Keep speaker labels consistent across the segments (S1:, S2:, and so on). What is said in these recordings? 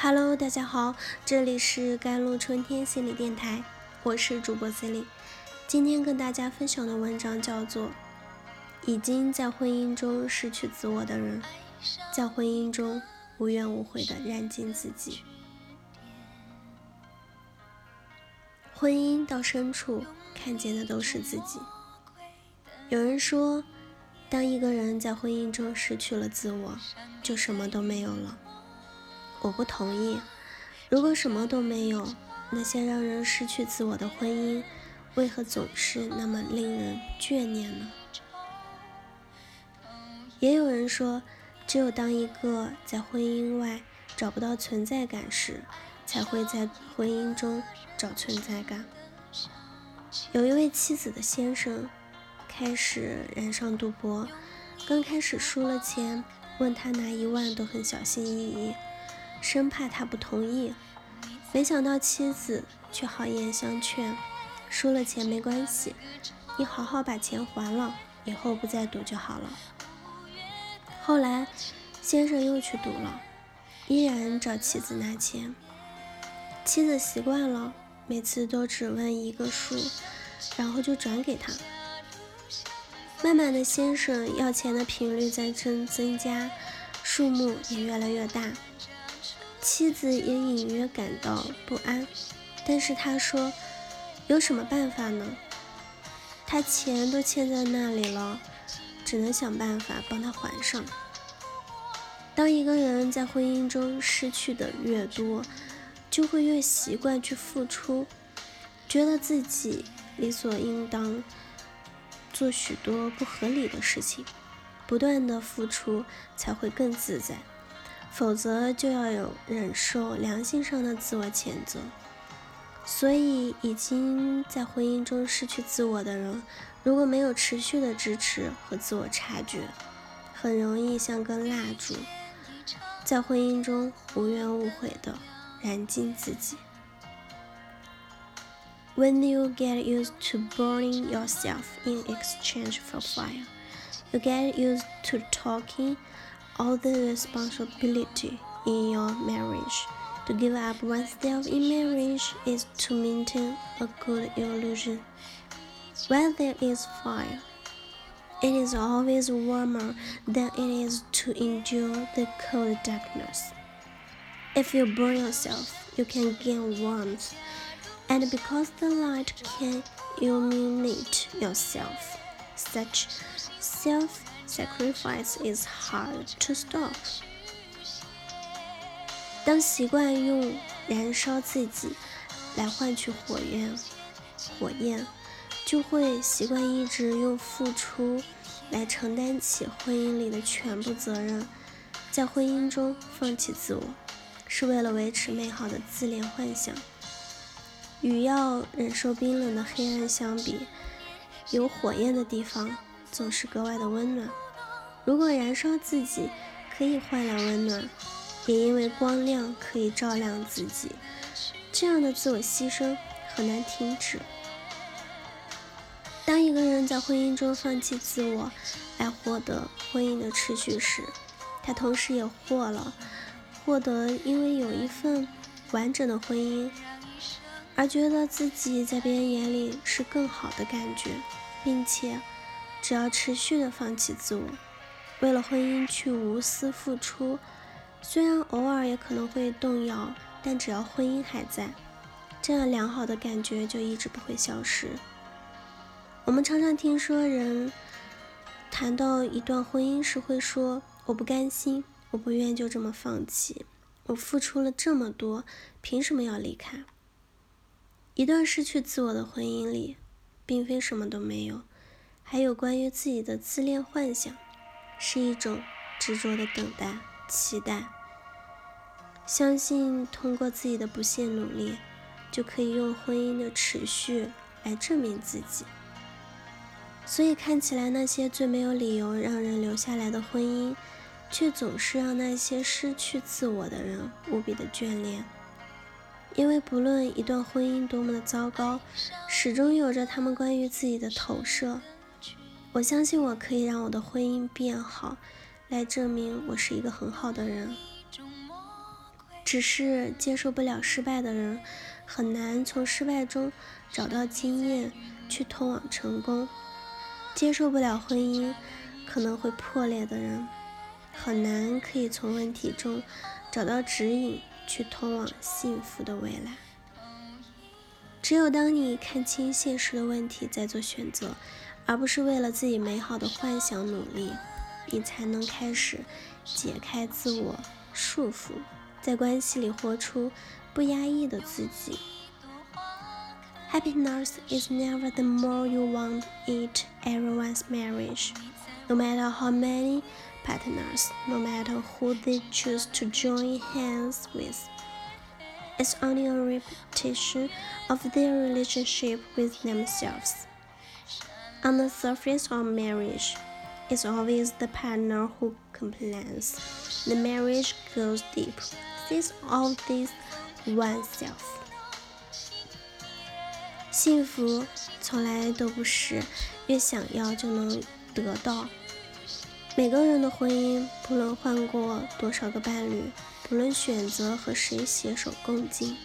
S1: Hello，大家好，这里是甘露春天心理电台，我是主播 C 莉。今天跟大家分享的文章叫做《已经在婚姻中失去自我的人，在婚姻中无怨无悔的燃尽自己》。婚姻到深处，看见的都是自己。有人说，当一个人在婚姻中失去了自我，就什么都没有了。我不同意。如果什么都没有，那些让人失去自我的婚姻，为何总是那么令人眷念呢？也有人说，只有当一个在婚姻外找不到存在感时，才会在婚姻中找存在感。有一位妻子的先生。开始染上赌博，刚开始输了钱，问他拿一万都很小心翼翼，生怕他不同意。没想到妻子却好言相劝，输了钱没关系，你好好把钱还了，以后不再赌就好了。后来先生又去赌了，依然找妻子拿钱。妻子习惯了，每次都只问一个数，然后就转给他。慢慢的，先生要钱的频率在增增加，数目也越来越大，妻子也隐约感到不安。但是他说，有什么办法呢？他钱都欠在那里了，只能想办法帮他还上。当一个人在婚姻中失去的越多，就会越习惯去付出，觉得自己理所应当。做许多不合理的事情，不断的付出才会更自在，否则就要有忍受良心上的自我谴责。所以，已经在婚姻中失去自我的人，如果没有持续的支持和自我察觉，很容易像根蜡烛，在婚姻中无怨无悔的燃尽自己。When you get used to burning yourself in exchange for fire, you get used to talking. All the responsibility in your marriage. To give up oneself in marriage is to maintain a good illusion. Where there is fire, it is always warmer than it is to endure the cold darkness. If you burn yourself, you can gain warmth and because the light can illuminate yourself, such self sacrifice is hard to stop. 当习惯用燃烧自己来换取火焰，火焰就会习惯一直用付出来承担起婚姻里的全部责任。在婚姻中放弃自我，是为了维持美好的自恋幻想。与要忍受冰冷的黑暗相比，有火焰的地方总是格外的温暖。如果燃烧自己可以换来温暖，也因为光亮可以照亮自己，这样的自我牺牲很难停止。当一个人在婚姻中放弃自我来获得婚姻的持续时，他同时也获了获得因为有一份完整的婚姻。而觉得自己在别人眼里是更好的感觉，并且只要持续的放弃自我，为了婚姻去无私付出，虽然偶尔也可能会动摇，但只要婚姻还在，这样良好的感觉就一直不会消失。我们常常听说人谈到一段婚姻时会说：“我不甘心，我不愿就这么放弃，我付出了这么多，凭什么要离开？”一段失去自我的婚姻里，并非什么都没有，还有关于自己的自恋幻想，是一种执着的等待、期待，相信通过自己的不懈努力，就可以用婚姻的持续来证明自己。所以看起来那些最没有理由让人留下来的婚姻，却总是让那些失去自我的人无比的眷恋。因为不论一段婚姻多么的糟糕，始终有着他们关于自己的投射。我相信我可以让我的婚姻变好，来证明我是一个很好的人。只是接受不了失败的人，很难从失败中找到经验去通往成功；接受不了婚姻可能会破裂的人，很难可以从问题中找到指引去通往幸福的未来。只有当你看清现实的问题，再做选择，而不是为了自己美好的幻想努力，你才能开始解开自我束缚。在关系里活出不压抑的自己。Happiness is never the more you want it everyone's marriage. No matter how many partners, no matter who they choose to join hands with. It's only a repetition of their relationship with themselves. On the surface of marriage, it's always the partner who complains. The marriage goes deep. This all this oneself，幸福从来都不是越想要就能得到。每个人的婚姻，不论换过多少个伴侣，不论选择和谁携手共进，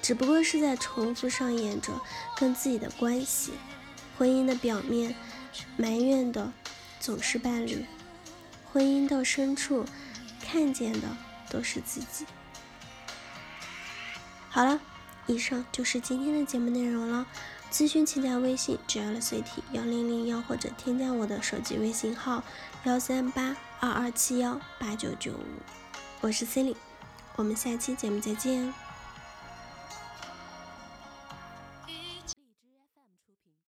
S1: 只不过是在重复上演着跟自己的关系。婚姻的表面埋怨的总是伴侣，婚姻到深处看见的。都是自己。好了，以上就是今天的节目内容了。咨询请加微信 j l c t 幺零零幺，或者添加我的手机微信号幺三八二二七幺八九九五。我是 c e l i n e 我们下期节目再见。